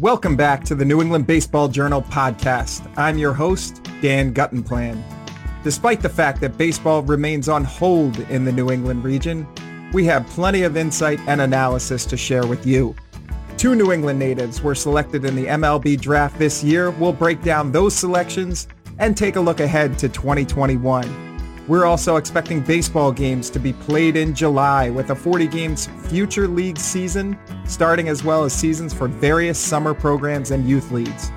Welcome back to the New England Baseball Journal podcast. I'm your host, Dan Guttenplan. Despite the fact that baseball remains on hold in the New England region, we have plenty of insight and analysis to share with you. Two New England natives were selected in the MLB draft this year. We'll break down those selections and take a look ahead to 2021. We're also expecting baseball games to be played in July with a 40 games future league season starting as well as seasons for various summer programs and youth leagues.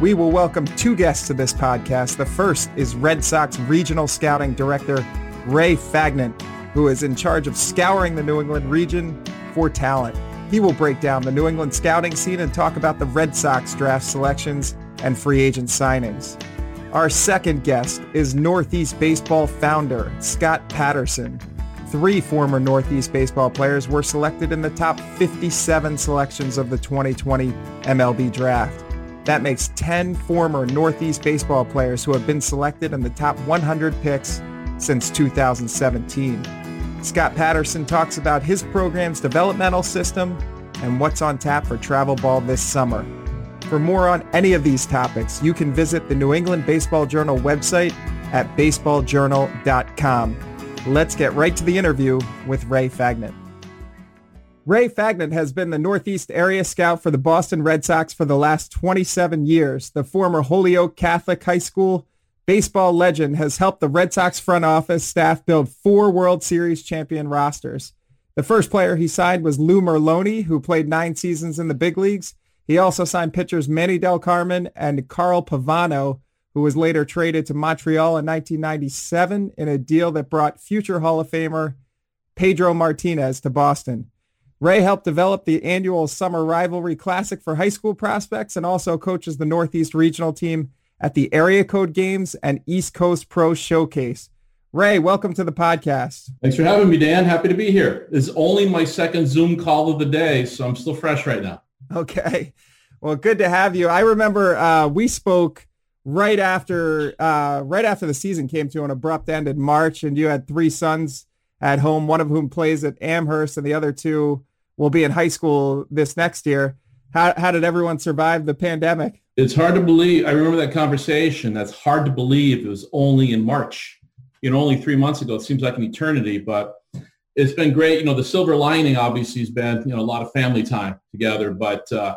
We will welcome two guests to this podcast. The first is Red Sox Regional Scouting Director Ray Fagnant, who is in charge of scouring the New England region for talent. He will break down the New England scouting scene and talk about the Red Sox draft selections and free agent signings. Our second guest is Northeast Baseball founder Scott Patterson. Three former Northeast baseball players were selected in the top 57 selections of the 2020 MLB draft. That makes 10 former Northeast baseball players who have been selected in the top 100 picks since 2017. Scott Patterson talks about his program's developmental system and what's on tap for travel ball this summer. For more on any of these topics, you can visit the New England Baseball Journal website at baseballjournal.com. Let's get right to the interview with Ray Fagnant. Ray Fagnant has been the Northeast area scout for the Boston Red Sox for the last 27 years. The former Holyoke Catholic High School baseball legend has helped the Red Sox front office staff build four World Series champion rosters. The first player he signed was Lou Merloni, who played nine seasons in the big leagues. He also signed pitchers Manny Delcarmen and Carl Pavano, who was later traded to Montreal in 1997 in a deal that brought future Hall of Famer Pedro Martinez to Boston. Ray helped develop the annual Summer Rivalry Classic for high school prospects and also coaches the Northeast Regional team at the Area Code Games and East Coast Pro Showcase. Ray, welcome to the podcast. Thanks for having me, Dan. Happy to be here. It's only my second Zoom call of the day, so I'm still fresh right now. Okay. Well, good to have you. I remember uh, we spoke right after uh, right after the season came to an abrupt end in March, and you had three sons at home, one of whom plays at Amherst, and the other two will be in high school this next year. How, how did everyone survive the pandemic? It's hard to believe. I remember that conversation. That's hard to believe. It was only in March, you know, only three months ago. It seems like an eternity, but it's been great. You know, the silver lining obviously has been, you know, a lot of family time together, but uh,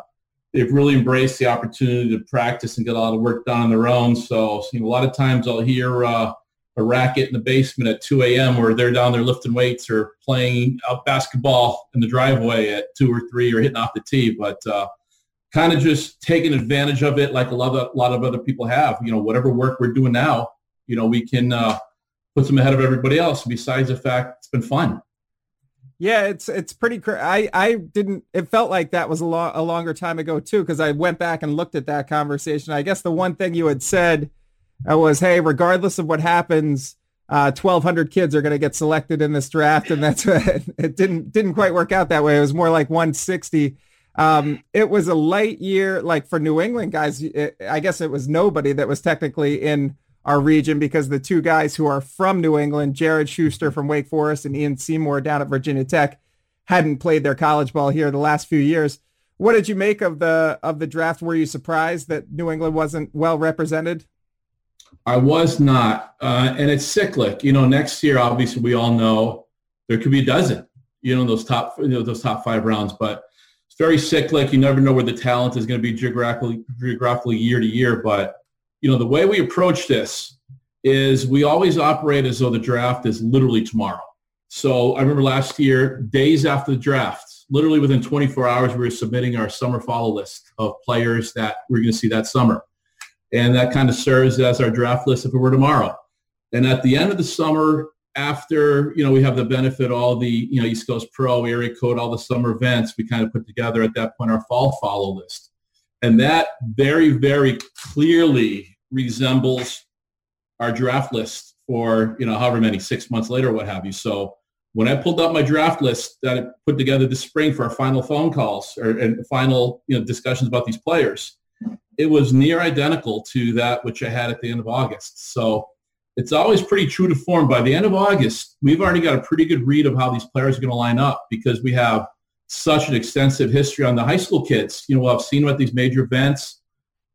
they've really embraced the opportunity to practice and get a lot of work done on their own. So, you know, a lot of times I'll hear uh, a racket in the basement at 2 a.m. where they're down there lifting weights or playing out basketball in the driveway at 2 or 3 or hitting off the tee. But uh, kind of just taking advantage of it like a lot of, a lot of other people have. You know, whatever work we're doing now, you know, we can uh, put them ahead of everybody else. Besides the fact it's been fun. Yeah, it's it's pretty. Cr- I I didn't. It felt like that was a, lo- a longer time ago too, because I went back and looked at that conversation. I guess the one thing you had said uh, was, "Hey, regardless of what happens, uh, 1,200 kids are going to get selected in this draft," and that's it. Didn't didn't quite work out that way. It was more like 160. Um, it was a light year, like for New England guys. It, I guess it was nobody that was technically in our region because the two guys who are from New England, Jared Schuster from Wake Forest and Ian Seymour down at Virginia Tech, hadn't played their college ball here the last few years. What did you make of the of the draft? Were you surprised that New England wasn't well represented? I was not, uh, and it's cyclic. You know, next year, obviously, we all know there could be a dozen. You know, those top, you know, those top five rounds, but it's very cyclic. You never know where the talent is going to be geographically, geographically year to year. But you know, the way we approach this is we always operate as though the draft is literally tomorrow. So I remember last year, days after the draft, literally within 24 hours, we were submitting our summer follow list of players that we're going to see that summer. And that kind of serves as our draft list if it were tomorrow. And at the end of the summer, after, you know, we have the benefit, all the, you know, East Coast Pro, area code, all the summer events, we kind of put together at that point our fall follow list. And that very, very clearly resembles our draft list for, you know, however many, six months later, what have you. So when I pulled up my draft list that I put together this spring for our final phone calls or and final, you know, discussions about these players, it was near identical to that which I had at the end of August. So it's always pretty true to form. By the end of August, we've already got a pretty good read of how these players are going to line up because we have such an extensive history on the high school kids. You know, we'll have seen them at these major events.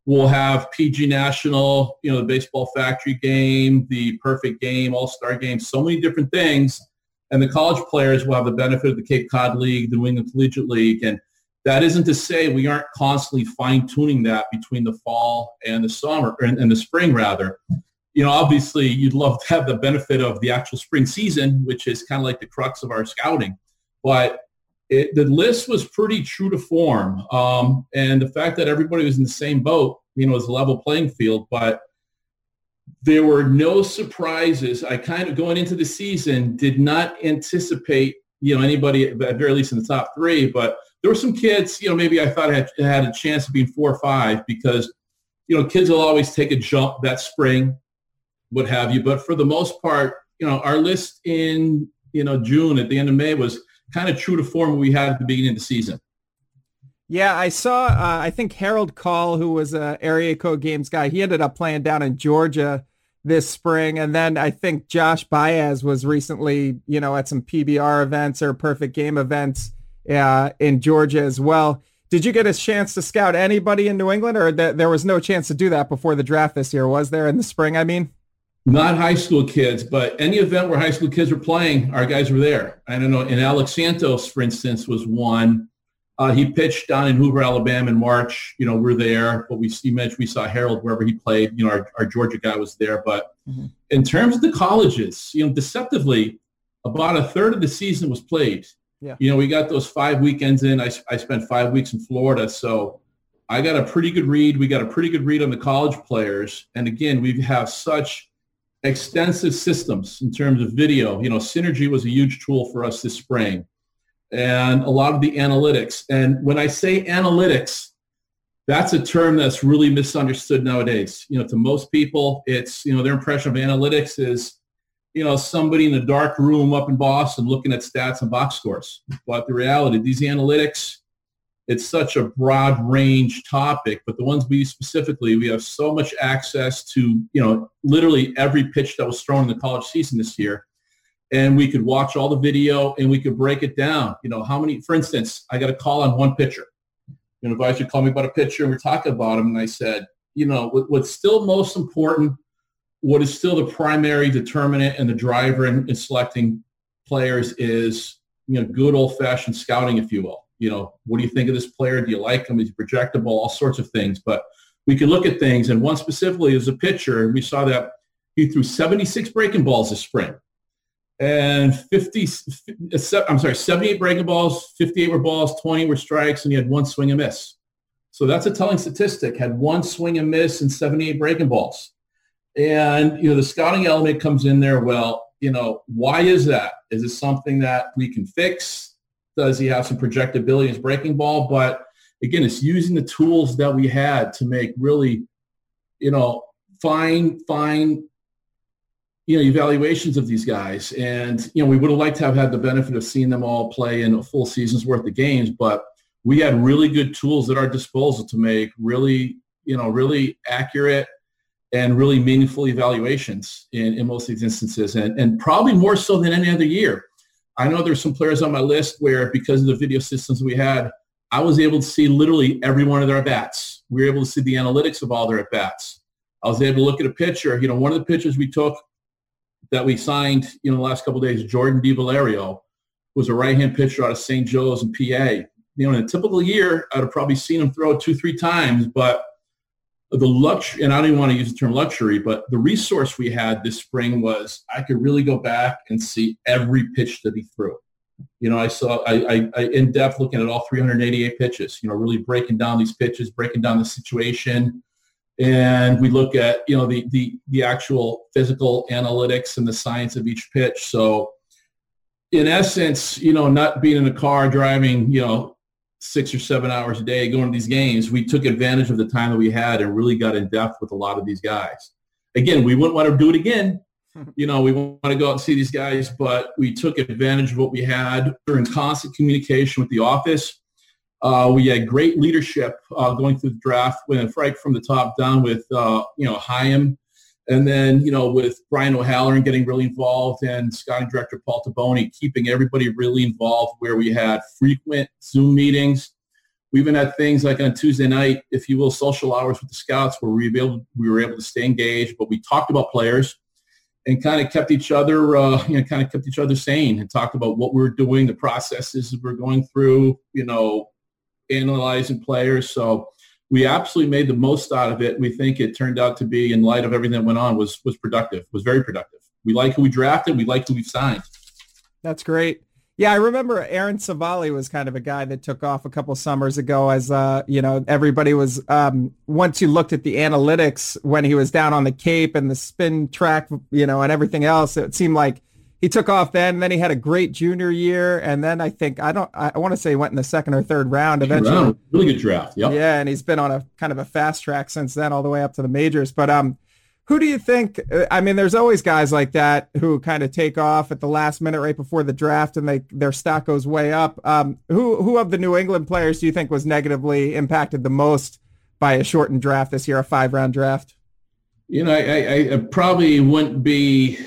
We'll have PG National, you know, the baseball factory game, the perfect game, all-star game, so many different things. And the college players will have the benefit of the Cape Cod League, the New England Collegiate League. And that isn't to say we aren't constantly fine-tuning that between the fall and the summer, and, and the spring rather. You know, obviously you'd love to have the benefit of the actual spring season, which is kind of like the crux of our scouting. But it, the list was pretty true to form. Um, and the fact that everybody was in the same boat, you know, was a level playing field. But there were no surprises. I kind of going into the season did not anticipate, you know, anybody at very least in the top three. But there were some kids, you know, maybe I thought I had, had a chance of being four or five because, you know, kids will always take a jump that spring, what have you. But for the most part, you know, our list in, you know, June at the end of May was kind of true to form we had at the beginning of the season. Yeah, I saw, uh, I think Harold Call, who was a area code games guy, he ended up playing down in Georgia this spring. And then I think Josh Baez was recently, you know, at some PBR events or perfect game events uh, in Georgia as well. Did you get a chance to scout anybody in New England or th- there was no chance to do that before the draft this year? Was there in the spring, I mean? Not high school kids, but any event where high school kids were playing, our guys were there. I don't know. And Alex Santos, for instance, was one. Uh, he pitched down in Hoover, Alabama in March. You know, we're there. But we you mentioned we saw Harold wherever he played. You know, our, our Georgia guy was there. But mm-hmm. in terms of the colleges, you know, deceptively, about a third of the season was played. Yeah. You know, we got those five weekends in. I, I spent five weeks in Florida. So I got a pretty good read. We got a pretty good read on the college players. And again, we have such extensive systems in terms of video. You know, Synergy was a huge tool for us this spring and a lot of the analytics. And when I say analytics, that's a term that's really misunderstood nowadays. You know, to most people, it's, you know, their impression of analytics is, you know, somebody in a dark room up in Boston looking at stats and box scores. But the reality, these analytics, it's such a broad range topic, but the ones we use specifically, we have so much access to, you know, literally every pitch that was thrown in the college season this year. And we could watch all the video and we could break it down. You know, how many, for instance, I got a call on one pitcher. You know, advisor called me about a pitcher and we're talking about him. And I said, you know, what's still most important, what is still the primary determinant and the driver in, in selecting players is, you know, good old fashioned scouting, if you will you know, what do you think of this player? Do you like him? Is he projectable? All sorts of things. But we could look at things. And one specifically is a pitcher. And we saw that he threw 76 breaking balls this spring. And 50, I'm sorry, 78 breaking balls, 58 were balls, 20 were strikes, and he had one swing and miss. So that's a telling statistic. Had one swing and miss and 78 breaking balls. And, you know, the scouting element comes in there. Well, you know, why is that? Is it something that we can fix? Does he have some projectability in breaking ball? But again, it's using the tools that we had to make really, you know, fine, fine, you know, evaluations of these guys. And, you know, we would have liked to have had the benefit of seeing them all play in a full season's worth of games, but we had really good tools at our disposal to make really, you know, really accurate and really meaningful evaluations in, in most of these instances and, and probably more so than any other year. I know there's some players on my list where because of the video systems we had, I was able to see literally every one of their at-bats. We were able to see the analytics of all their at-bats. I was able to look at a pitcher. You know, one of the pitchers we took that we signed, you know, the last couple days, Jordan DiValerio, was a right-hand pitcher out of St. Joe's and PA. You know, in a typical year, I'd have probably seen him throw two, three times, but the luxury, and I don't even want to use the term luxury, but the resource we had this spring was I could really go back and see every pitch that he threw. You know, I saw I, I, I in depth looking at all 388 pitches. You know, really breaking down these pitches, breaking down the situation, and we look at you know the the the actual physical analytics and the science of each pitch. So, in essence, you know, not being in a car driving, you know, six or seven hours a day going to these games, we took advantage of the time that we had and really got in depth with a lot of these guys. Again, we wouldn't want to do it again. You know, we want to go out and see these guys, but we took advantage of what we had. We are in constant communication with the office. Uh, we had great leadership uh, going through the draft, went right from the top down with, uh, you know, Chaim And then, you know, with Brian O'Halloran getting really involved and scouting director Paul Toboni keeping everybody really involved where we had frequent Zoom meetings. We even had things like on Tuesday night, if you will, social hours with the scouts where we were able, we were able to stay engaged, but we talked about players and kind of kept each other, uh, you know, kind of kept each other sane and talked about what we were doing, the processes we're going through, you know, analyzing players. So we absolutely made the most out of it. We think it turned out to be, in light of everything that went on, was was productive, was very productive. We like who we drafted. We like who we signed. That's great. Yeah, I remember Aaron Civale was kind of a guy that took off a couple summers ago as, uh, you know, everybody was, um, once you looked at the analytics when he was down on the Cape and the spin track, you know, and everything else, it seemed like he took off then. And then he had a great junior year. And then I think, I don't, I want to say he went in the second or third round eventually. Round. Really good draft. Yep. Yeah. And he's been on a kind of a fast track since then, all the way up to the majors. But, um, who do you think? I mean, there's always guys like that who kind of take off at the last minute right before the draft, and they their stock goes way up. Um, who who of the New England players do you think was negatively impacted the most by a shortened draft this year, a five round draft? You know, I, I, I probably wouldn't be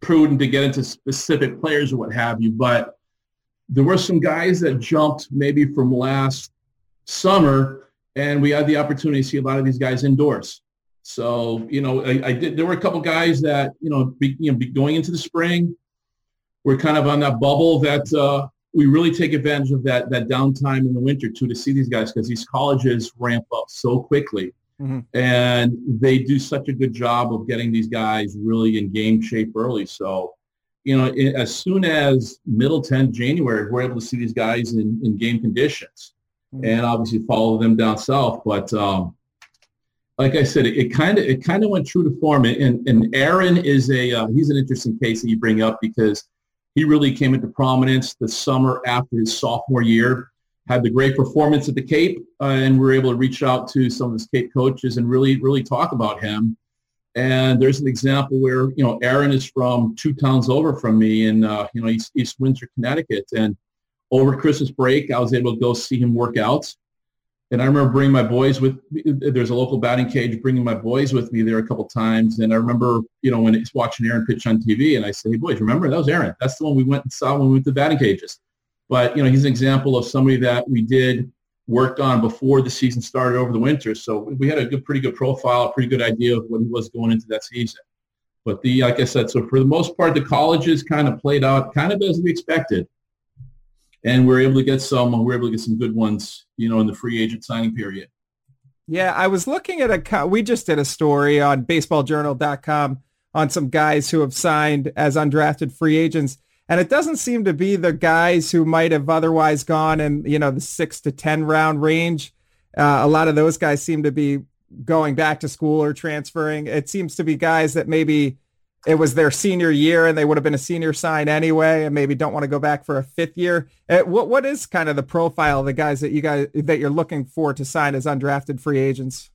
prudent to get into specific players or what have you, but there were some guys that jumped maybe from last summer, and we had the opportunity to see a lot of these guys indoors. So, you know, I, I did, there were a couple guys that, you know, be, you know, be going into the spring, we're kind of on that bubble that uh, we really take advantage of that, that downtime in the winter too, to see these guys because these colleges ramp up so quickly. Mm-hmm. And they do such a good job of getting these guys really in game shape early. So, you know, as soon as middle 10 January, we're able to see these guys in, in game conditions mm-hmm. and obviously follow them down south. But, um, like I said, it kind of it kind of went true to form. And and Aaron is a uh, he's an interesting case that you bring up because he really came into prominence the summer after his sophomore year. Had the great performance at the Cape, uh, and we were able to reach out to some of his Cape coaches and really really talk about him. And there's an example where you know Aaron is from two towns over from me in uh, you know East, East Windsor, Connecticut, and over Christmas break I was able to go see him work out and I remember bringing my boys with. There's a local batting cage, bringing my boys with me there a couple times. And I remember, you know, when it's watching Aaron pitch on TV, and I say, "Hey, boys, remember that was Aaron? That's the one we went and saw when we went to the batting cages." But you know, he's an example of somebody that we did work on before the season started over the winter. So we had a good, pretty good profile, a pretty good idea of what he was going into that season. But the, like I said, so for the most part, the colleges kind of played out kind of as we expected and we're able to get some. We're able to get some good ones, you know, in the free agent signing period. Yeah, I was looking at a. We just did a story on BaseballJournal.com on some guys who have signed as undrafted free agents, and it doesn't seem to be the guys who might have otherwise gone in, you know, the six to ten round range. Uh, a lot of those guys seem to be going back to school or transferring. It seems to be guys that maybe it was their senior year and they would have been a senior sign anyway and maybe don't want to go back for a fifth year. Uh, what what is kind of the profile of the guys that you guys that you're looking for to sign as undrafted free agents?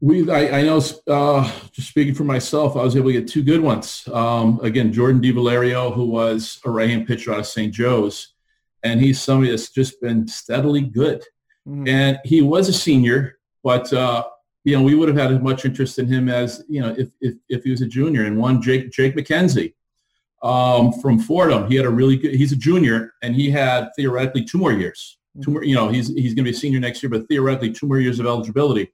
We I, I know uh, just speaking for myself, I was able to get two good ones. Um, again, Jordan DiValerio, who was a right-hand pitcher out of St. Joe's, and he's somebody that's just been steadily good. Mm-hmm. And he was a senior, but uh, you know, we would have had as much interest in him as, you know, if, if, if he was a junior. And one, Jake, Jake McKenzie um, from Fordham, he had a really good, he's a junior and he had theoretically two more years. Two more, you know, he's, he's going to be a senior next year, but theoretically two more years of eligibility.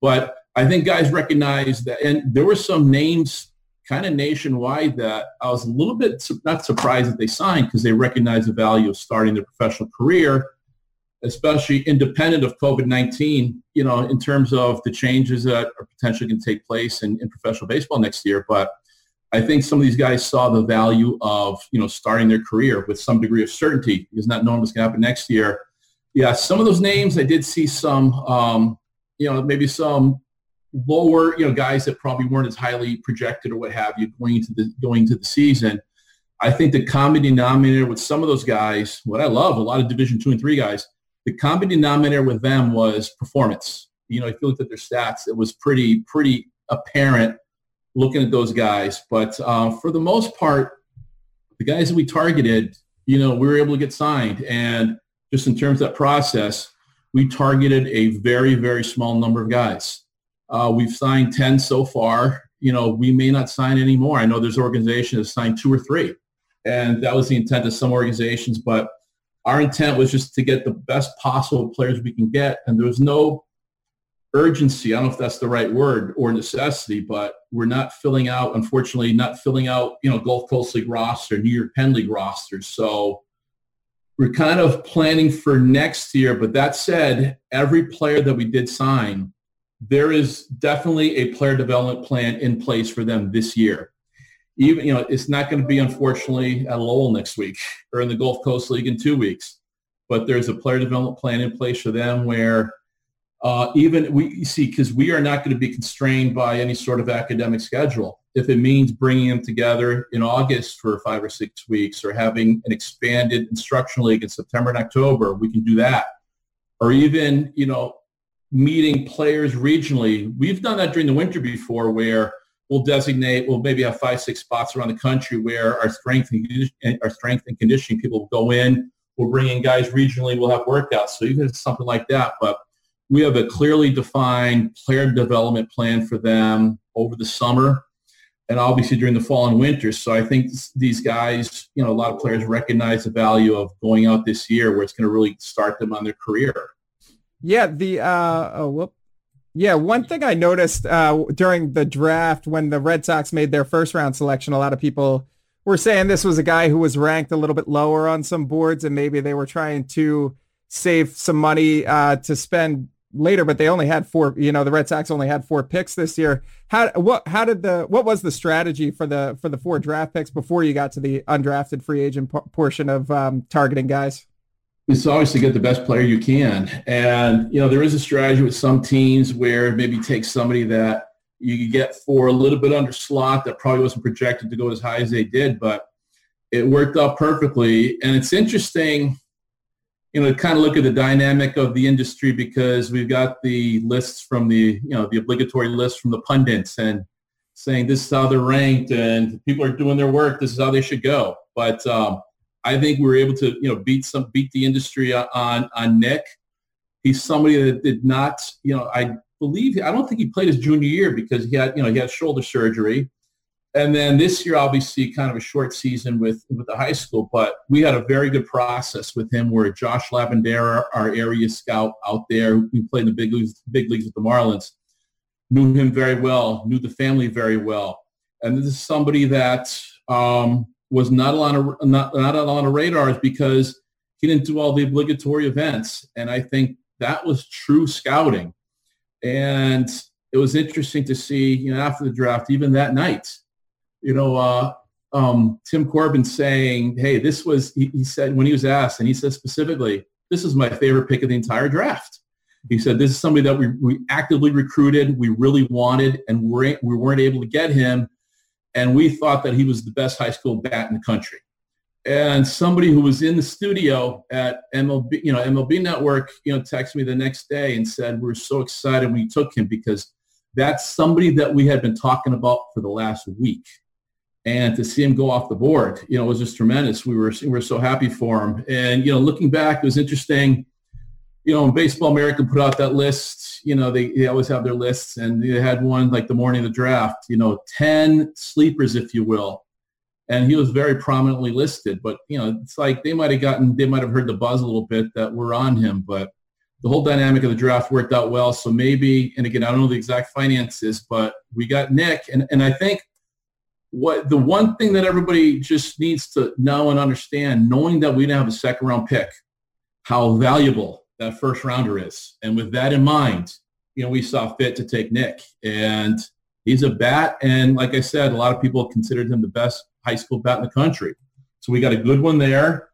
But I think guys recognize that, and there were some names kind of nationwide that I was a little bit not surprised that they signed because they recognize the value of starting their professional career especially independent of COVID-19, you know, in terms of the changes that are potentially going to take place in, in professional baseball next year. But I think some of these guys saw the value of, you know, starting their career with some degree of certainty because not knowing what's going to happen next year. Yeah, some of those names, I did see some, um, you know, maybe some lower, you know, guys that probably weren't as highly projected or what have you going into the going into the season. I think the common denominator with some of those guys, what I love, a lot of Division two and three guys, the common denominator with them was performance. You know, if you looked at their stats, it was pretty pretty apparent looking at those guys. But uh, for the most part, the guys that we targeted, you know, we were able to get signed. And just in terms of that process, we targeted a very, very small number of guys. Uh, we've signed 10 so far. you know, we may not sign anymore. I know there's organizations that signed two or three, and that was the intent of some organizations. But our intent was just to get the best possible players we can get, and there was no urgency. I don't know if that's the right word or necessity, but we're not filling out, unfortunately, not filling out, you know, Gulf Coast League roster, New York Penn League rosters. So we're kind of planning for next year. But that said, every player that we did sign, there is definitely a player development plan in place for them this year. Even, you know, it's not going to be, unfortunately, at Lowell next week or in the Gulf Coast League in two weeks. But there's a player development plan in place for them where uh, even we see because we are not going to be constrained by any sort of academic schedule. If it means bringing them together in August for five or six weeks, or having an expanded instructional league in September and October, we can do that. Or even you know meeting players regionally. We've done that during the winter before, where we'll designate, we'll maybe have five, six spots around the country where our strength and our strength and conditioning people will go in. We'll bring in guys regionally. We'll have workouts. So even something like that, but we have a clearly defined player development plan for them over the summer and obviously during the fall and winter. So I think these guys, you know, a lot of players recognize the value of going out this year where it's going to really start them on their career. Yeah, the uh oh whoop. Yeah, one thing I noticed uh during the draft when the Red Sox made their first round selection, a lot of people were saying this was a guy who was ranked a little bit lower on some boards and maybe they were trying to save some money uh to spend later, but they only had four. You know, the Red Sox only had four picks this year. How what how did the what was the strategy for the for the four draft picks before you got to the undrafted free agent p- portion of um, targeting guys? It's always to get the best player you can, and you know there is a strategy with some teams where maybe take somebody that you get for a little bit under slot that probably wasn't projected to go as high as they did, but it worked out perfectly. And it's interesting you know, kind of look at the dynamic of the industry because we've got the lists from the, you know, the obligatory list from the pundits and saying this is how they're ranked and people are doing their work. This is how they should go. But um, I think we were able to, you know, beat some, beat the industry on, on Nick. He's somebody that did not, you know, I believe, I don't think he played his junior year because he had, you know, he had shoulder surgery. And then this year, obviously, kind of a short season with with the high school, but we had a very good process with him where Josh Labandeira, our area scout out there, who played in the big leagues, big leagues with the Marlins, knew him very well, knew the family very well. And this is somebody that um, was not a lot of not, not a lot of radars because he didn't do all the obligatory events. And I think that was true scouting. And it was interesting to see, you know, after the draft, even that night, you know, uh, um, Tim Corbin saying, hey, this was, he, he, said when he was asked, and he said specifically, this is my favorite pick of the entire draft. He said, this is somebody that we, we actively recruited, we really wanted, and we're, we weren't able to get him. And we thought that he was the best high school bat in the country. And somebody who was in the studio at MLB, you know, MLB Network, you know, texted me the next day and said, we're so excited we took him because that's somebody that we had been talking about for the last week and to see him go off the board, you know, was just tremendous. We were we were so happy for him. And you know, looking back, it was interesting. You know, Baseball America put out that list, you know, they, they always have their lists, and they had one like the morning of the draft. You know, ten sleepers, if you will, and he was very prominently listed. But you know, it's like they might have gotten, they might have heard the buzz a little bit that we're on him, but the whole dynamic of the draft worked out well. So maybe, and again, I don't know the exact finances, but we got Nick, and and I think what the one thing that everybody just needs to know and understand, knowing that we didn't have a second round pick, how valuable that first rounder is. And with that in mind, you know, we saw fit to take Nick. And he's a bat. And like I said, a lot of people considered him the best high school bat in the country. So we got a good one there.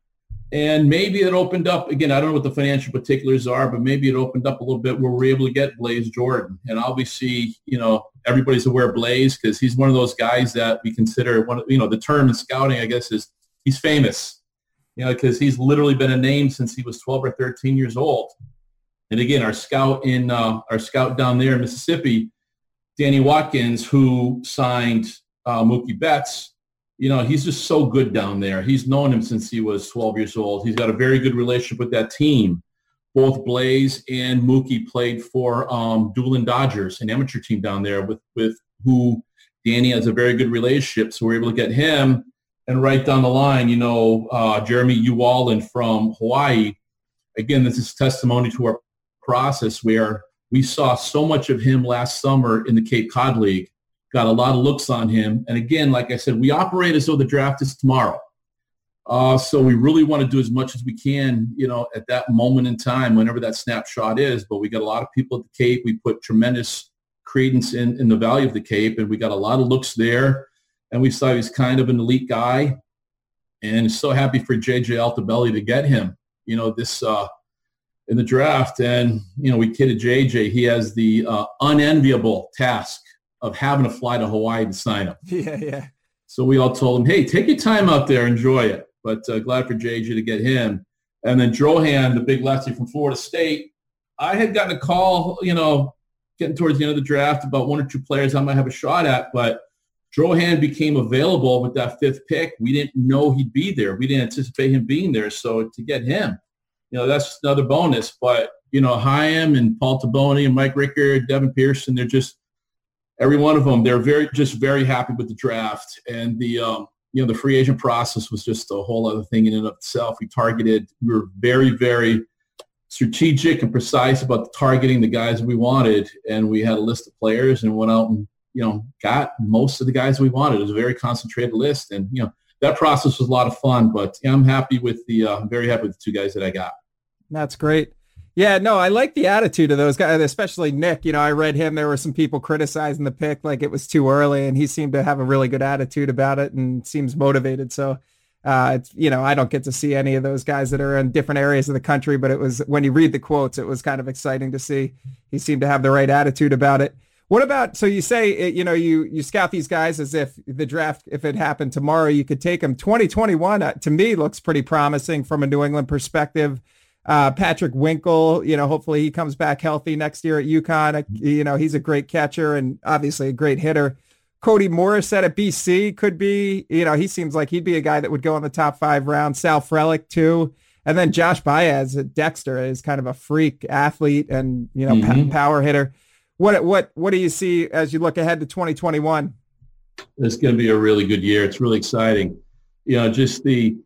And maybe it opened up, again, I don't know what the financial particulars are, but maybe it opened up a little bit where we're able to get Blaze Jordan. And obviously, you know, everybody's aware of Blaze because he's one of those guys that we consider one of, you know, the term in scouting, I guess, is he's famous, you know, because he's literally been a name since he was 12 or 13 years old. And again, our scout in, uh, our scout down there in Mississippi, Danny Watkins, who signed uh, Mookie Betts, you know, he's just so good down there. He's known him since he was 12 years old. He's got a very good relationship with that team. Both Blaze and Mookie played for um, Dulin Dodgers, an amateur team down there with, with who Danny has a very good relationship, so we're able to get him. And right down the line, you know, uh, Jeremy Wu-Yelland from Hawaii. Again, this is testimony to our process where we saw so much of him last summer in the Cape Cod League, got a lot of looks on him. And again, like I said, we operate as though the draft is tomorrow. Uh, so we really want to do as much as we can, you know, at that moment in time, whenever that snapshot is. But we got a lot of people at the Cape. We put tremendous credence in, in the value of the Cape, and we got a lot of looks there. And we saw he's kind of an elite guy, and so happy for JJ Altobelli to get him. You know, this uh, in the draft, and you know, we kidded JJ. He has the uh, unenviable task of having to fly to Hawaii to sign him. Yeah, yeah. So we all told him, hey, take your time out there, enjoy it. But uh, glad for JJ to get him. And then Drohan, the big lefty from Florida State, I had gotten a call, you know, getting towards the end of the draft about one or two players I might have a shot at, but Drohan became available with that fifth pick. We didn't know he'd be there. We didn't anticipate him being there. So to get him, you know, that's another bonus. But, you know, Chaim and Paul Toboni and Mike Rikard, Devin Pearson, they're just every one of them, they're very just very happy with the draft. And the um, you know, the free agent process was just a whole other thing in and of itself. We targeted, we were very, very strategic and precise about targeting the guys we wanted. And we had a list of players and went out and, you know, got most of the guys we wanted. It was a very concentrated list. And, you know, that process was a lot of fun, but I'm happy with the, uh, I'm very happy with the two guys that I got. That's great. Yeah, no, I like the attitude of those guys, especially Nick. You know, I read him. There were some people criticizing the pick like it was too early, and he seemed to have a really good attitude about it and seems motivated. So, uh, it's, you know, I don't get to see any of those guys that are in different areas of the country, but it was when you read the quotes, it was kind of exciting to see. He seemed to have the right attitude about it. What about so you say you know you you scout these guys as if the draft if it happened tomorrow you could take them 2021 uh, to me looks pretty promising from a New England perspective. Uh, Patrick Winkel, you know, hopefully he comes back healthy next year at UConn. Uh, you know, he's a great catcher and obviously a great hitter. Cody Morissette at BC could be, you know, he seems like he'd be a guy that would go in the top five round. Sal Frelick too. And then Josh Baez at Dexter is kind of a freak athlete and, you know, mm-hmm. power hitter. What, what, what do you see as you look ahead to 2021? It's going to be a really good year. It's really exciting. You know, just the,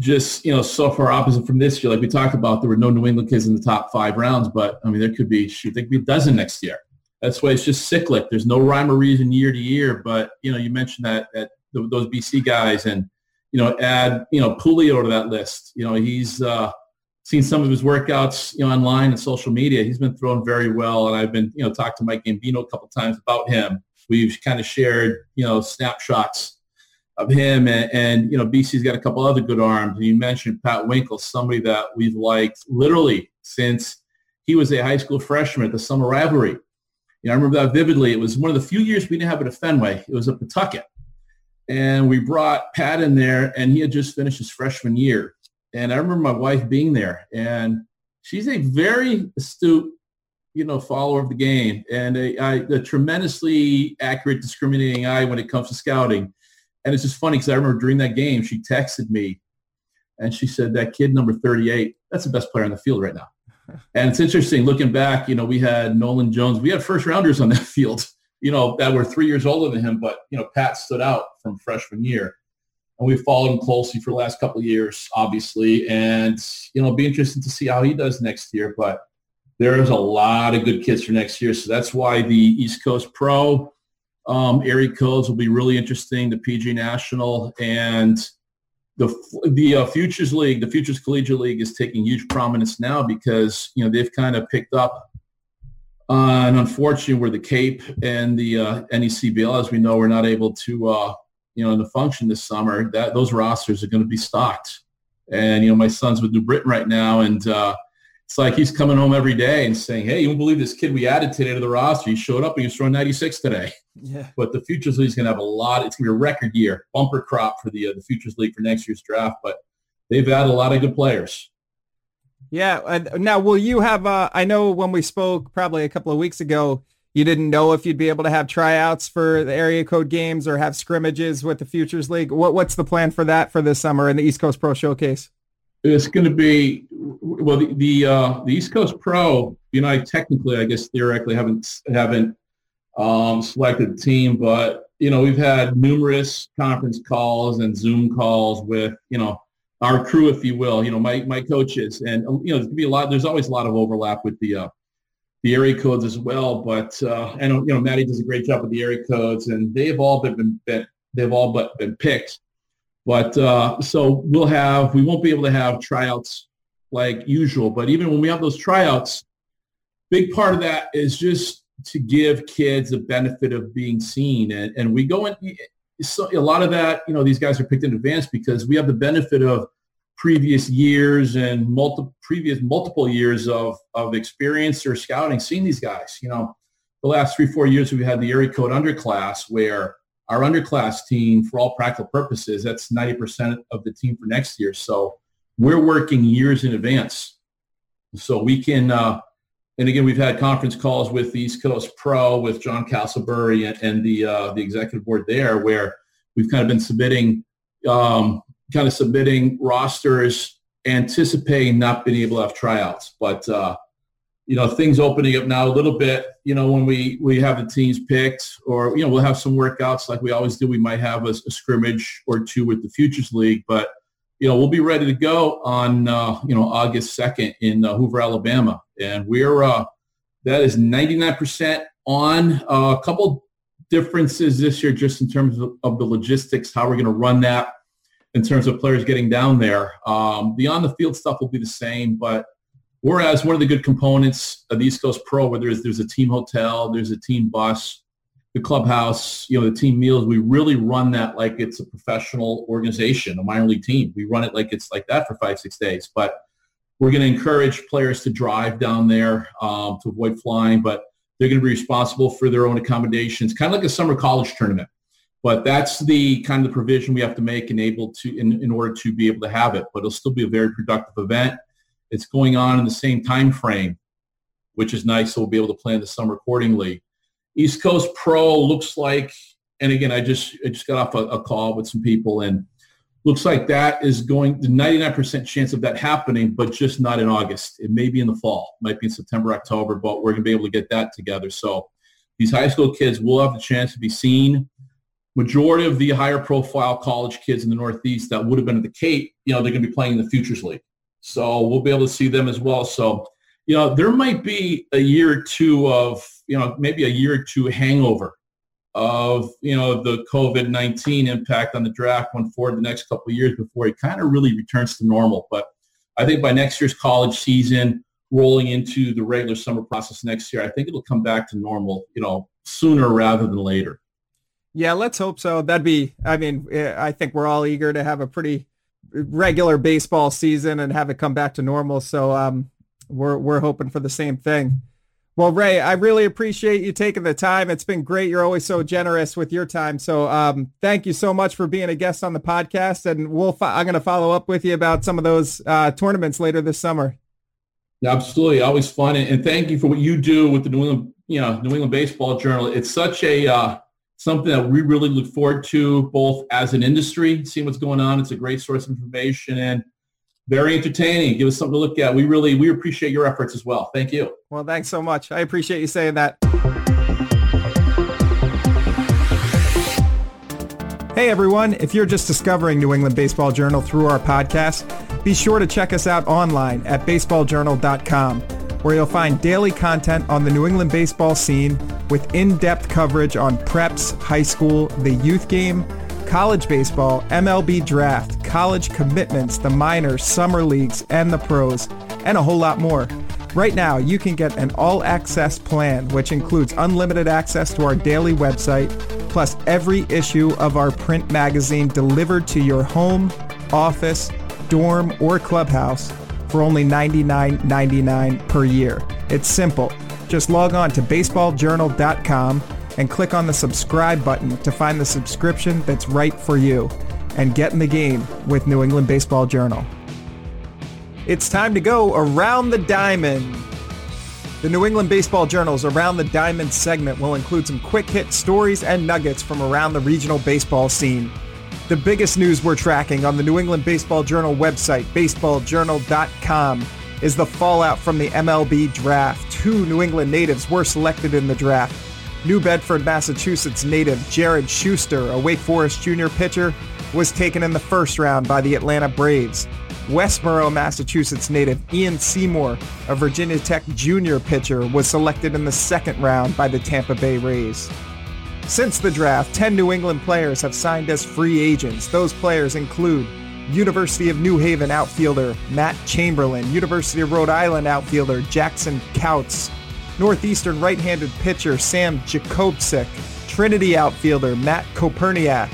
just you know so far opposite from this year. Like we talked about, there were no New England kids in the top five rounds, but I mean there could be shoot, there could be a dozen next year. That's why it's just cyclic. There's no rhyme or reason year to year. But you know, you mentioned that that those BC guys, and you know, add you know Pelio to that list. You know, he's uh, seen some of his workouts you know online and social media. He's been thrown very well, and I've been you know talked to Mike Gambino a couple times about him. We've kind of shared you know snapshots of him and, and, you know BC's got a couple other good arms. And you mentioned Pat Winkel, somebody that we've liked literally since he was a high school freshman at the summer rivalry. You know, I remember that vividly. It was one of the few years we didn't have it at Fenway. It was at Pawtucket. And we brought Pat in there and he had just finished his freshman year. And I remember my wife being there and she's a very astute, you know, follower of the game and a, a, a tremendously accurate discriminating eye when it comes to scouting. And it's just funny because I remember during that game, she texted me and she said, that kid number 38, that's the best player on the field right now. and it's interesting looking back, you know, we had Nolan Jones, we had first rounders on that field, you know, that were three years older than him, but, you know, Pat stood out from freshman year. And we've followed him closely for the last couple of years, obviously. And, you know, it'll be interesting to see how he does next year. But there is a lot of good kids for next year. So that's why the East Coast Pro um, area codes will be really interesting. The PG National and the the uh, Futures League, the Futures Collegiate League, is taking huge prominence now because you know they've kind of picked up uh, and unfortunately, where the Cape and the uh, NECBL, as we know, we're not able to uh, you know to function this summer. That those rosters are going to be stocked. And you know, my son's with New Britain right now, and uh, it's like he's coming home every day and saying, "Hey, you won't believe this kid we added today to the roster. He showed up and he's throwing 96 today." Yeah. But the Futures League is going to have a lot. It's going to be a record year, bumper crop for the uh, the Futures League for next year's draft. But they've added a lot of good players. Yeah. Uh, now, will you have? Uh, I know when we spoke probably a couple of weeks ago, you didn't know if you'd be able to have tryouts for the area code games or have scrimmages with the Futures League. What, what's the plan for that for this summer in the East Coast Pro Showcase? It's going to be well the the, uh, the East Coast Pro. You know, I technically, I guess theoretically, haven't haven't um, selected the team, but you know, we've had numerous conference calls and Zoom calls with, you know, our crew, if you will, you know, my, my coaches. And, you know, there's going to be a lot, there's always a lot of overlap with the, uh, the area codes as well. But uh, know, you know, Maddie does a great job with the area codes and they've all been, been they've all but been picked. But uh, so we'll have, we won't be able to have tryouts like usual. But even when we have those tryouts, big part of that is just to give kids the benefit of being seen. And, and we go in, so a lot of that, you know, these guys are picked in advance because we have the benefit of previous years and multiple previous multiple years of, of experience or scouting, seeing these guys. You know, the last three, four years we've had the area code underclass where our underclass team, for all practical purposes, that's 90% of the team for next year. So we're working years in advance. So we can, uh, and again, we've had conference calls with the East Coast Pro, with John Castleberry and, and the uh, the executive board there, where we've kind of been submitting, um, kind of submitting rosters, anticipating not being able to have tryouts. But uh, you know, things opening up now a little bit. You know, when we we have the teams picked, or you know, we'll have some workouts like we always do. We might have a, a scrimmage or two with the Futures League, but you know, we'll be ready to go on, uh, you know, August 2nd in uh, Hoover, Alabama. And we're, uh, that is 99% on uh, a couple differences this year just in terms of, of the logistics, how we're going to run that in terms of players getting down there. Um, the on the field stuff will be the same, but whereas one of the good components of the East Coast Pro, where there's, there's a team hotel, there's a team bus, the clubhouse, you know, the team meals, we really run that like it's a professional organization, a minor league team. We run it like it's like that for five, six days. But we're going to encourage players to drive down there um, to avoid flying, but they're going to be responsible for their own accommodations, kind of like a summer college tournament. But that's the kind of the provision we have to make and able to in, in order to be able to have it. But it'll still be a very productive event. It's going on in the same time frame, which is nice. So we'll be able to plan the summer accordingly. East Coast Pro looks like, and again, I just I just got off a, a call with some people, and looks like that is going the 99% chance of that happening, but just not in August. It may be in the fall, might be in September, October, but we're going to be able to get that together. So these high school kids will have the chance to be seen. Majority of the higher profile college kids in the Northeast that would have been at the Cape, you know, they're going to be playing in the Futures League. So we'll be able to see them as well. So, you know, there might be a year or two of you know, maybe a year or two hangover of, you know, the COVID-19 impact on the draft went forward the next couple of years before it kind of really returns to normal. But I think by next year's college season, rolling into the regular summer process next year, I think it'll come back to normal, you know, sooner rather than later. Yeah, let's hope so. That'd be, I mean, eh, I think we're all eager to have a pretty regular baseball season and have it come back to normal. So um, we're, we're hoping for the same thing. Well, Ray, I really appreciate you taking the time. It's been great. You're always so generous with your time. So um, thank you so much for being a guest on the podcast. And we'll I'm going to follow up with you about some of those uh, tournaments later this summer. Yeah, Absolutely. Always fun. And, thank you for what you do with the New England, you know, New England Baseball Journal. It's such a uh, something that we really look forward to both as an industry, seeing what's going on. It's a great source of information. And very entertaining. Give us something to look at. We really, we appreciate your efforts as well. Thank you. Well, thanks so much. I appreciate you saying that. Hey everyone, if you're just discovering New England Baseball Journal through our podcast, be sure to check us out online at baseballjournal.com, where you'll find daily content on the New England baseball scene with in-depth coverage on preps, high school, the youth game, college baseball, MLB draft, college commitments, the minors, summer leagues, and the pros, and a whole lot more. Right now, you can get an all-access plan, which includes unlimited access to our daily website, plus every issue of our print magazine delivered to your home, office, dorm, or clubhouse for only $99.99 per year. It's simple. Just log on to baseballjournal.com and click on the subscribe button to find the subscription that's right for you and get in the game with New England Baseball Journal. It's time to go around the diamond. The New England Baseball Journal's Around the Diamond segment will include some quick hit stories and nuggets from around the regional baseball scene. The biggest news we're tracking on the New England Baseball Journal website, baseballjournal.com, is the fallout from the MLB draft. Two New England natives were selected in the draft New Bedford, Massachusetts native Jared Schuster, a Wake Forest junior pitcher, was taken in the first round by the Atlanta Braves. Westborough, Massachusetts native Ian Seymour, a Virginia Tech junior pitcher, was selected in the second round by the Tampa Bay Rays. Since the draft, 10 New England players have signed as free agents. Those players include University of New Haven outfielder Matt Chamberlain, University of Rhode Island outfielder Jackson Couts, Northeastern right-handed pitcher Sam Jakobczyk, Trinity outfielder Matt Koperniak,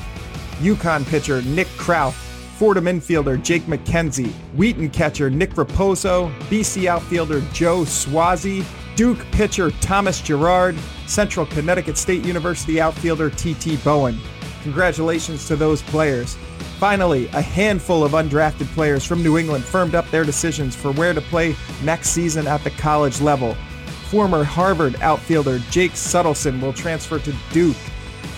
UConn pitcher Nick Krauth, Fordham infielder Jake McKenzie, Wheaton catcher Nick Raposo, BC outfielder Joe Suozzi, Duke pitcher Thomas Gerard, Central Connecticut State University outfielder T.T. Bowen. Congratulations to those players. Finally, a handful of undrafted players from New England firmed up their decisions for where to play next season at the college level. Former Harvard outfielder Jake Suddleson will transfer to Duke.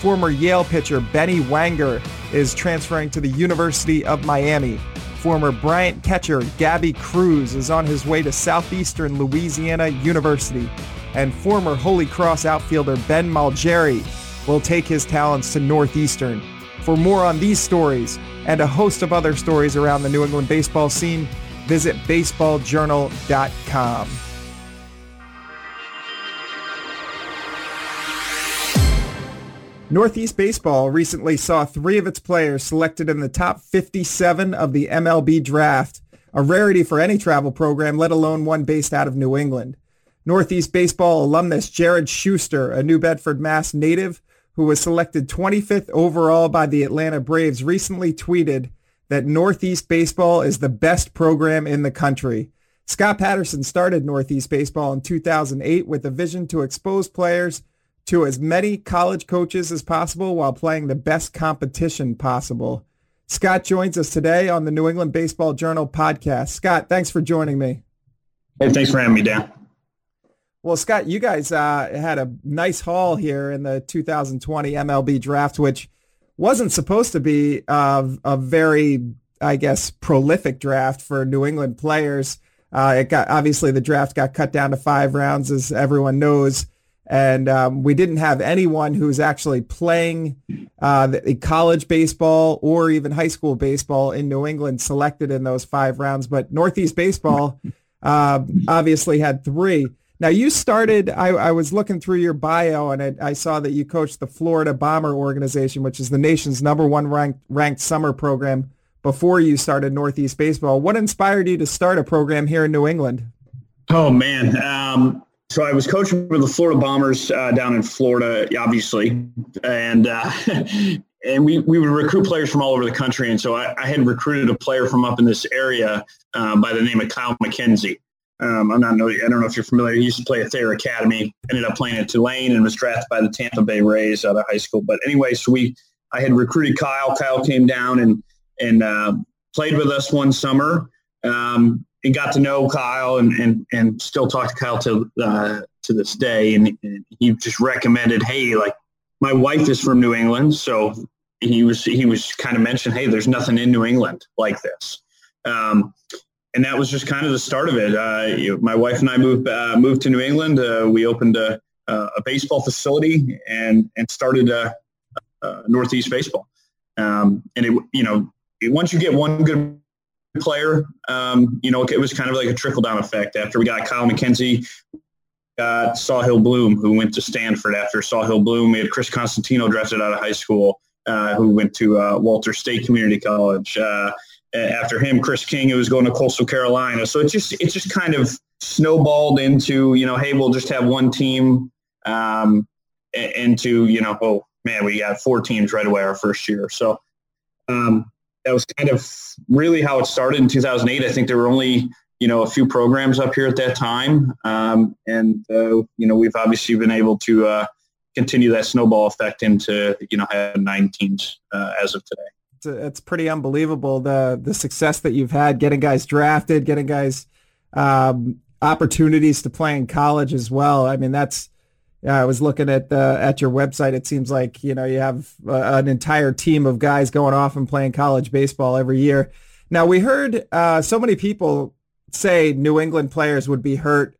Former Yale pitcher Benny Wanger is transferring to the University of Miami. Former Bryant catcher Gabby Cruz is on his way to Southeastern Louisiana University. And former Holy Cross outfielder Ben Malgeri will take his talents to Northeastern. For more on these stories and a host of other stories around the New England baseball scene, visit baseballjournal.com. Northeast Baseball recently saw three of its players selected in the top 57 of the MLB draft, a rarity for any travel program, let alone one based out of New England. Northeast Baseball alumnus Jared Schuster, a New Bedford, Mass native who was selected 25th overall by the Atlanta Braves, recently tweeted that Northeast Baseball is the best program in the country. Scott Patterson started Northeast Baseball in 2008 with a vision to expose players to as many college coaches as possible while playing the best competition possible. Scott joins us today on the New England Baseball Journal podcast. Scott, thanks for joining me. Hey, thanks for having me, Dan. Well, Scott, you guys uh, had a nice haul here in the 2020 MLB draft, which wasn't supposed to be uh, a very, I guess, prolific draft for New England players. Uh, it got obviously the draft got cut down to five rounds, as everyone knows and um, we didn't have anyone who was actually playing uh, the, college baseball or even high school baseball in New England selected in those five rounds. But Northeast baseball uh, obviously had three. Now you started. I, I was looking through your bio, and I, I, saw that you coached the Florida Bomber organization, which is the nation's number one ranked ranked summer program. Before you started Northeast baseball, what inspired you to start a program here in New England? Oh man, um, so I was coaching for the Florida Bombers uh, down in Florida, obviously, and uh, and we, we would recruit players from all over the country. And so I, I had recruited a player from up in this area um, by the name of Kyle McKenzie. Um, I'm not know I don't know if you're familiar. He used to play at Thayer Academy. Ended up playing at Tulane and was drafted by the Tampa Bay Rays out of high school. But anyway, so we I had recruited Kyle. Kyle came down and and uh, played with us one summer. Um, and got to know Kyle and, and, and still talk to Kyle to, uh, to this day. And, and, he just recommended, Hey, like my wife is from New England. So he was, he was kind of mentioned, Hey, there's nothing in New England like this. Um, and that was just kind of the start of it. Uh, you know, my wife and I moved, uh, moved to New England. Uh, we opened a, a baseball facility and, and started Northeast baseball. Um, and it, you know, once you get one good player. Um, you know, it was kind of like a trickle down effect. After we got Kyle McKenzie, got Sahil Bloom, who went to Stanford. After Sahil Bloom, we had Chris Constantino drafted out of high school, uh, who went to uh, Walters State Community College. Uh, after him, Chris King, who was going to Coastal Carolina. So it just it just kind of snowballed into you know, hey, we'll just have one team. Um, into you know, oh man, we got four teams right away our first year. So um, that was kind of really how it started in 2008. I think there were only you know a few programs up here at that time, um, and uh, you know we've obviously been able to uh, continue that snowball effect into you know have nine teams uh, as of today. It's, it's, pretty unbelievable the the success that you've had getting guys drafted, getting guys um, opportunities to play in college as well. I mean that's yeah, I was looking at the at your website. It seems like you know you have uh, an entire team of guys going off and playing college baseball every year. Now we heard uh, so many people say New England players would be hurt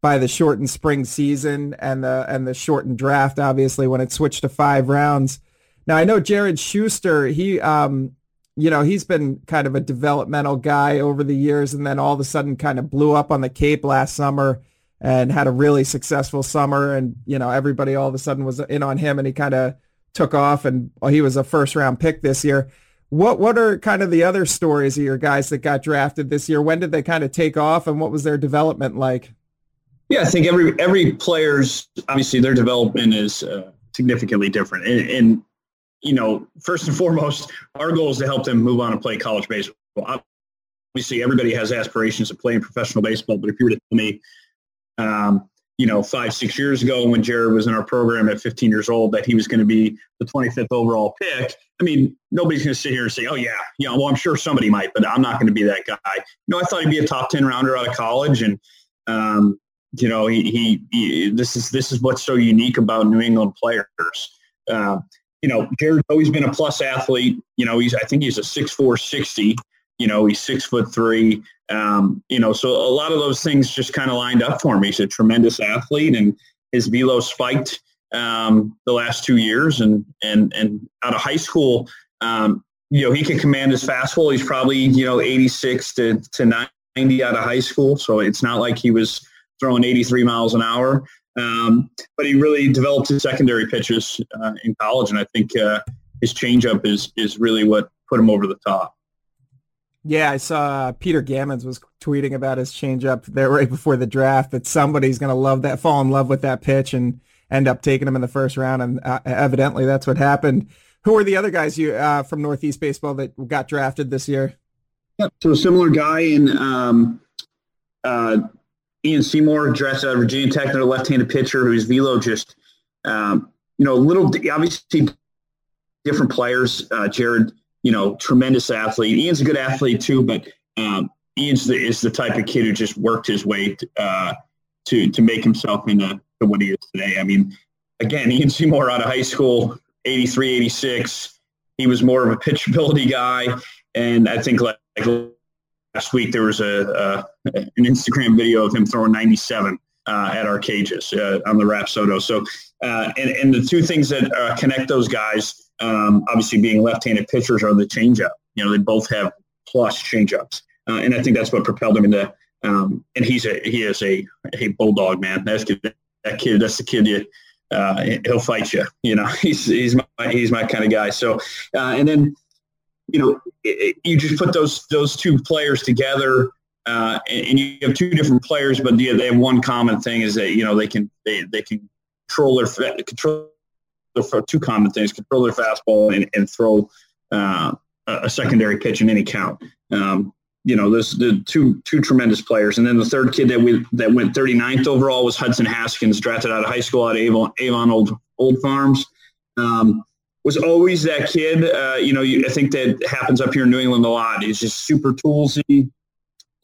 by the shortened spring season and the and the shortened draft, obviously when it switched to five rounds. Now I know Jared Schuster, he um, you know, he's been kind of a developmental guy over the years and then all of a sudden kind of blew up on the Cape last summer and had a really successful summer and, you know, everybody all of a sudden was in on him and he kind of took off and well, he was a first round pick this year. What what are kind of the other stories of your guys that got drafted this year? When did they kind of take off and what was their development like? Yeah, I think every every player's obviously their development is uh, significantly different, and, and you know, first and foremost, our goal is to help them move on and play college baseball. Obviously, everybody has aspirations of playing professional baseball, but if you were to tell me, um, you know, five, six years ago when Jared was in our program at 15 years old that he was going to be the 25th overall pick, I mean, nobody's going to sit here and say, oh, yeah, you know, well, I'm sure somebody might, but I'm not going to be that guy. You know, I thought he'd be a top 10 rounder out of college. And, um, you know, he, he, he, this is this is what's so unique about New England players. Uh, you know, Jared's always been a plus athlete. You know, he's I think he's a six four sixty. You know, he's six foot three. Um, you know, so a lot of those things just kind of lined up for him. He's a tremendous athlete, and his velo spiked um, the last two years. And and and out of high school, um, you know, he can command his fastball. He's probably you know eighty six to to ninety out of high school. So it's not like he was throwing eighty three miles an hour. Um, but he really developed his secondary pitches uh, in college, and I think uh, his changeup is is really what put him over the top. Yeah, I saw uh, Peter Gammons was tweeting about his changeup there right before the draft that somebody's going to love that, fall in love with that pitch, and end up taking him in the first round, and uh, evidently that's what happened. Who are the other guys you uh, from Northeast baseball that got drafted this year? Yep. So a similar guy in um, uh, Ian Seymour, drafted out of Virginia Tech, another left-handed pitcher whose velo just, um, you know, a little obviously different players. Uh, Jared, you know, tremendous athlete. Ian's a good athlete too, but um, Ian's the, is the type of kid who just worked his way to uh, to, to make himself into to what he is today. I mean, again, Ian Seymour out of high school, 83, 86. He was more of a pitchability guy, and I think like, like last week there was a, a an Instagram video of him throwing 97 uh, at our cages uh, on the Rapsodo. So, uh, and, and the two things that uh, connect those guys, um, obviously being left-handed pitchers, are the changeup. You know, they both have plus changeups, uh, and I think that's what propelled him into. Um, and he's a he is a a bulldog man. That's that kid. That's the kid you. Uh, he'll fight you. You know, he's he's my he's my kind of guy. So, and then you know, it, you just put those those two players together, uh, and, and, you have two different players, but they have one common thing is that you know they can they, they can control their control their, two common things: control their fastball and, and throw uh, a secondary pitch in any count. Um, you know, those the two two tremendous players, and then the third kid that we that went 39th overall was Hudson Haskins, drafted out of high school at Avon, Avon Old Old Farms. Um, was always that kid. Uh, you know, you, I think that happens up here in New England a lot. He's just super toolsy.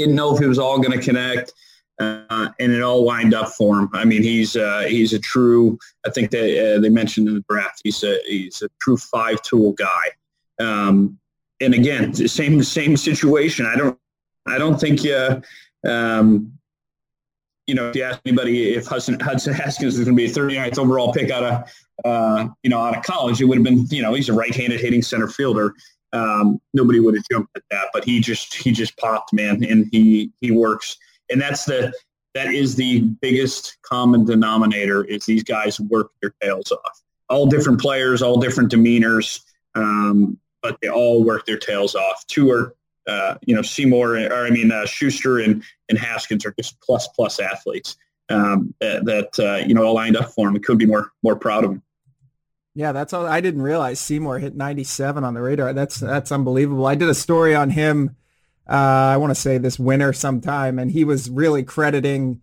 Didn't know if it was all going to connect, uh, and it all lined up for him. I mean, he's uh, he's a true. I think that uh, they mentioned in the draft. He's a he's a true five tool guy. Um, and again, same same situation. I don't I don't think uh, um, you know, if you ask anybody if Hudson, Hudson Haskins is going to be a 39th overall pick out of, uh, you know, out of college, it would have been, you know, he's a right-handed hitting center fielder. Um, nobody would have jumped at that, but he just he just popped, man, and he he works, and that's the that is the biggest common denominator is these guys work their tails off. All different players, all different demeanors, um, but they all work their tails off. Two are uh, you know, Seymour, or I mean, uh, Schuster and, and Haskins are just plus plus athletes um, that, that uh, you know all lined up for him. We could be more more proud of him. Yeah, that's all. I didn't realize Seymour hit 97 on the radar. That's that's unbelievable. I did a story on him. Uh, I want to say this winter sometime, and he was really crediting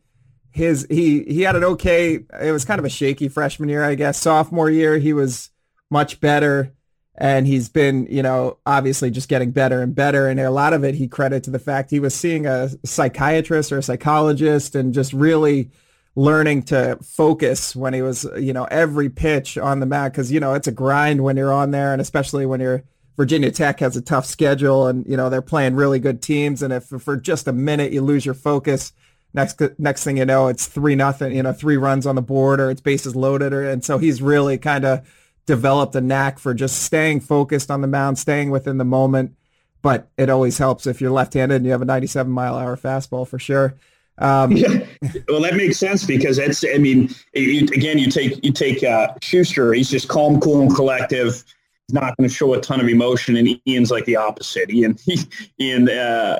his he he had an okay. It was kind of a shaky freshman year, I guess. Sophomore year, he was much better and he's been, you know, obviously just getting better and better. And a lot of it he credit to the fact he was seeing a psychiatrist or a psychologist and just really learning to focus when he was, you know, every pitch on the mat because you know it's a grind when you're on there, and especially when you're Virginia Tech has a tough schedule and you know they're playing really good teams, and if for just a minute you lose your focus, next next thing you know, it's three nothing, you know, three runs on the board or it's bases loaded, or and so he's really kind of developed a knack for just staying focused on the mound, staying within the moment. But it always helps if you're left-handed and you have a 97 mile hour fastball for sure. Um, yeah, well, that makes sense because that's. I mean, you, again, you take you take uh, Schuster. He's just calm, cool, and collective. He's not going to show a ton of emotion, and Ian's like the opposite. Ian, he, Ian, uh,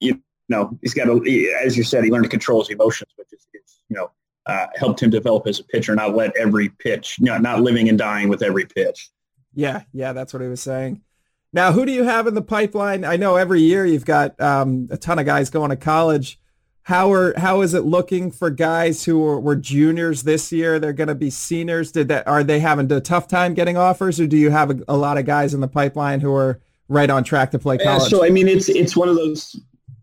you know, he's got a, as you said, he learned to control his emotions, which is, you know, uh, helped him develop as a pitcher, not let every pitch, you know, not living and dying with every pitch. Yeah, yeah, that's what he was saying. Now, who do you have in the pipeline? I know every year you've got um, a ton of guys going to college. How are how is it looking for guys who were, were juniors this year? They're going to be seniors. Did that are they having a tough time getting offers, or do you have a, a lot of guys in the pipeline who are right on track to play college? Yeah, so I mean, it's it's one of those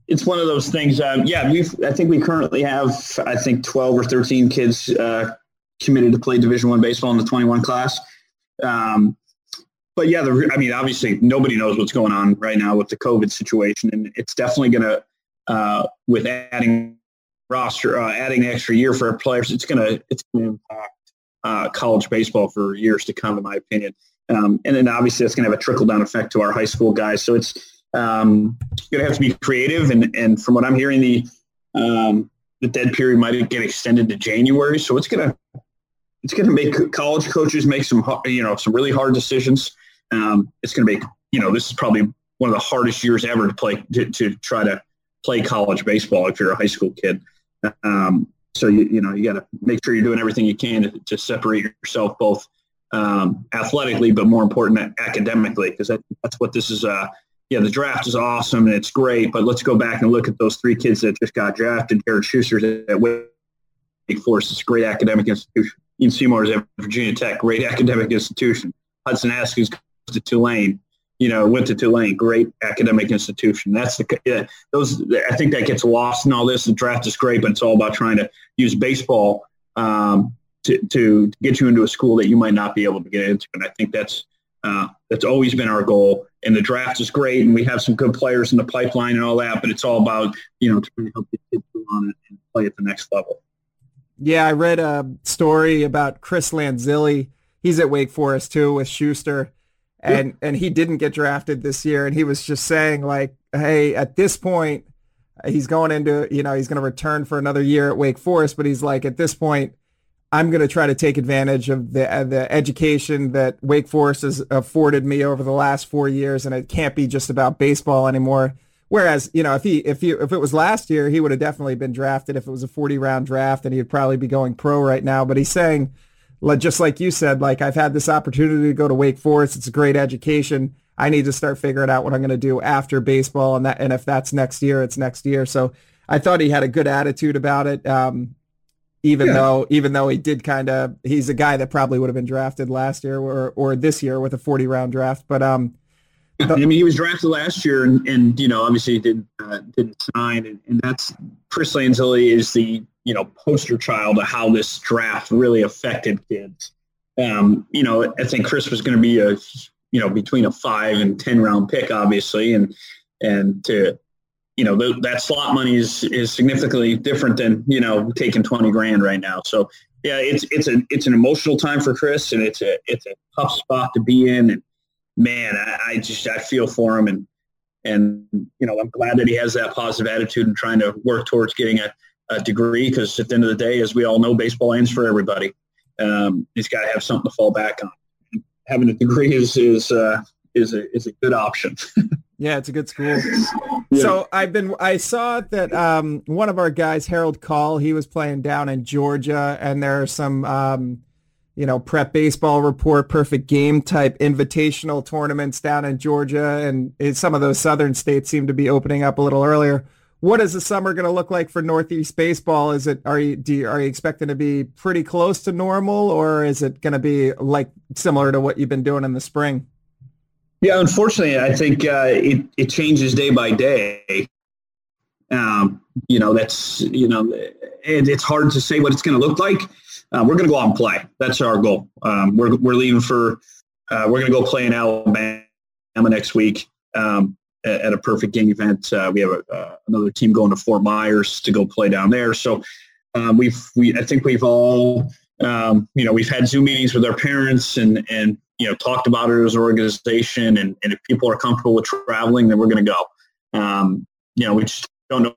it's one of those things. Um, yeah, we I think we currently have I think twelve or thirteen kids uh, committed to play Division One baseball in the twenty one class. Um, but yeah, the, I mean, obviously nobody knows what's going on right now with the COVID situation, and it's definitely going to uh, with adding roster, uh, adding an extra year for our players, it's gonna it's gonna impact uh, college baseball for years to come, in my opinion. Um, and then obviously that's gonna have a trickle down effect to our high school guys. So it's um, gonna have to be creative. And and from what I'm hearing, the um, the dead period might get extended to January. So it's gonna it's gonna make college coaches make some you know some really hard decisions. Um, it's gonna make you know this is probably one of the hardest years ever to play to, to try to play college baseball if you're a high school kid. Um, so you you know you got to make sure you're doing everything you can to, to separate yourself both um, athletically, but more important academically, because that, that's what this is. Uh, yeah, the draft is awesome and it's great, but let's go back and look at those three kids that just got drafted. Jared Schuster at Wake Forest great academic institution. Ian Seymour is at Virginia Tech, great academic institution. Hudson Haskins goes to Tulane you know, went to Tulane, great academic institution. That's the yeah, those. I think that gets lost in all this. The draft is great, but it's all about trying to use baseball um, to, to get you into a school that you might not be able to get into. And I think that's uh, that's always been our goal. And the draft is great, and we have some good players in the pipeline and all that. But it's all about you know trying to help the kids on and play at the next level. Yeah, I read a story about Chris Lanzilli. He's at Wake Forest too with Schuster and and he didn't get drafted this year. And he was just saying like hey at this point he's going into you know he's going to return for another year at Wake Forest. But he's like at this point I'm going to try to take advantage of the uh, the education that Wake Forest has afforded me over the last 4 years. And it can't be just about baseball anymore. Whereas you know if he if he if it was last year he would have definitely been drafted if it was a 40 round draft and he'd probably be going pro right now. But he's saying just like you said, like I've had this opportunity to go to Wake Forest. It's a great education. I need to start figuring out what I'm going to do after baseball, and that, and if that's next year, it's next year. So I thought he had a good attitude about it. Um, even yeah. though, even though he did kind of, he's a guy that probably would have been drafted last year or or this year with a 40 round draft. But um, I mean, he was drafted last year, and, and you know, obviously didn't uh, didn't sign, and, and that's Chris Lanzilli is the you know poster child of how this draft really affected kids. Um, you know, I think Chris was going to be a you know between a five and ten round pick, obviously, and and to you know th- that slot money is is significantly different than you know taking twenty grand right now. So yeah, it's it's a it's an emotional time for Chris, and it's a it's a tough spot to be in. And man, I, I just I feel for him, and and you know I'm glad that he has that positive attitude and trying to work towards getting a a degree because at the end of the day, as we all know, baseball ends for everybody. Um, he's got to have something to fall back on. Having a degree is is uh, is a is a good option. yeah, it's a good school. Yeah. So I've been I saw that um, one of our guys, Harold Call, he was playing down in Georgia, and there are some. Um, you know, prep baseball report, perfect game type invitational tournaments down in Georgia. And some of those southern states seem to be opening up a little earlier what is the summer going to look like for Northeast baseball? Is it are you do you, are you expecting to be pretty close to normal, or is it going to be like similar to what you've been doing in the spring? Yeah, unfortunately, I think uh, it it changes day by day. Um, you know, that's you know, it, it's hard to say what it's going to look like. Uh, we're going to go out and play. That's our goal. Um, we're we're leaving for uh, we're going to go play in Alabama next week. Um, at a perfect game event. Uh, we have a, uh, another team going to Fort Myers to go play down there. So um, we've we I think we've all um, you know we've had Zoom meetings with our parents and and you know talked about it as an organization. And, and if people are comfortable with traveling, then we're going to go. Um, you know, we just don't know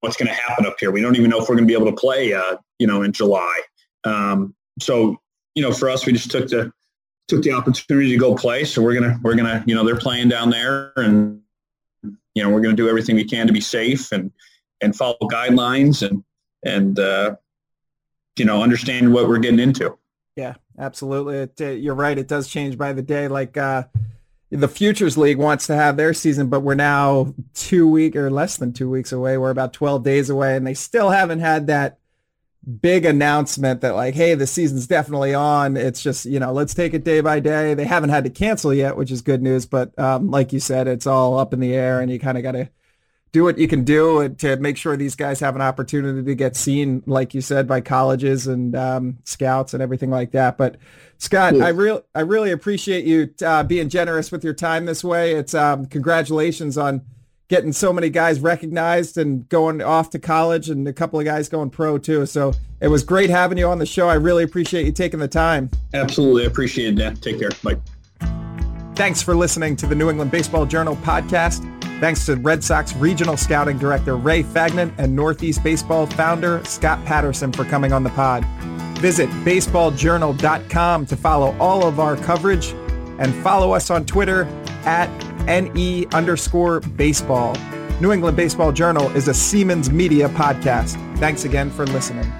what's going to happen up here. We don't even know if we're going to be able to play. Uh, you know, in July. Um, so you know, for us, we just took the took the opportunity to go play. So we're gonna we're gonna you know they're playing down there, and you know we're gonna do everything we can to be safe and and follow guidelines and and uh, you know understand what we're getting into. Yeah, absolutely. It, uh, you're right. It does change by the day. Like uh, the Futures League wants to have their season, but we're now two week or less than two weeks away. We're about 12 days away, and they still haven't had that big announcement that like, hey, the season's definitely on. It's just, you know, let's take it day by day. They haven't had to cancel yet, which is good news. But um, like you said, it's all up in the air and you kind of got to do what you can do to make sure these guys have an opportunity to get seen, like you said, by colleges and um, scouts and everything like that. But Scott, I real I really appreciate you uh, being generous with your time this way. It's um, congratulations on getting so many guys recognized and going off to college and a couple of guys going pro too. So it was great having you on the show. I really appreciate you taking the time. Absolutely. I appreciate it, Dan. Take care. Bye. Thanks for listening to the New England Baseball Journal podcast. Thanks to Red Sox Regional Scouting Director Ray Fagnant and Northeast Baseball founder Scott Patterson for coming on the pod. Visit baseballjournal.com to follow all of our coverage and follow us on Twitter at NE underscore baseball. New England Baseball Journal is a Seamans Media podcast. Thanks again for listening.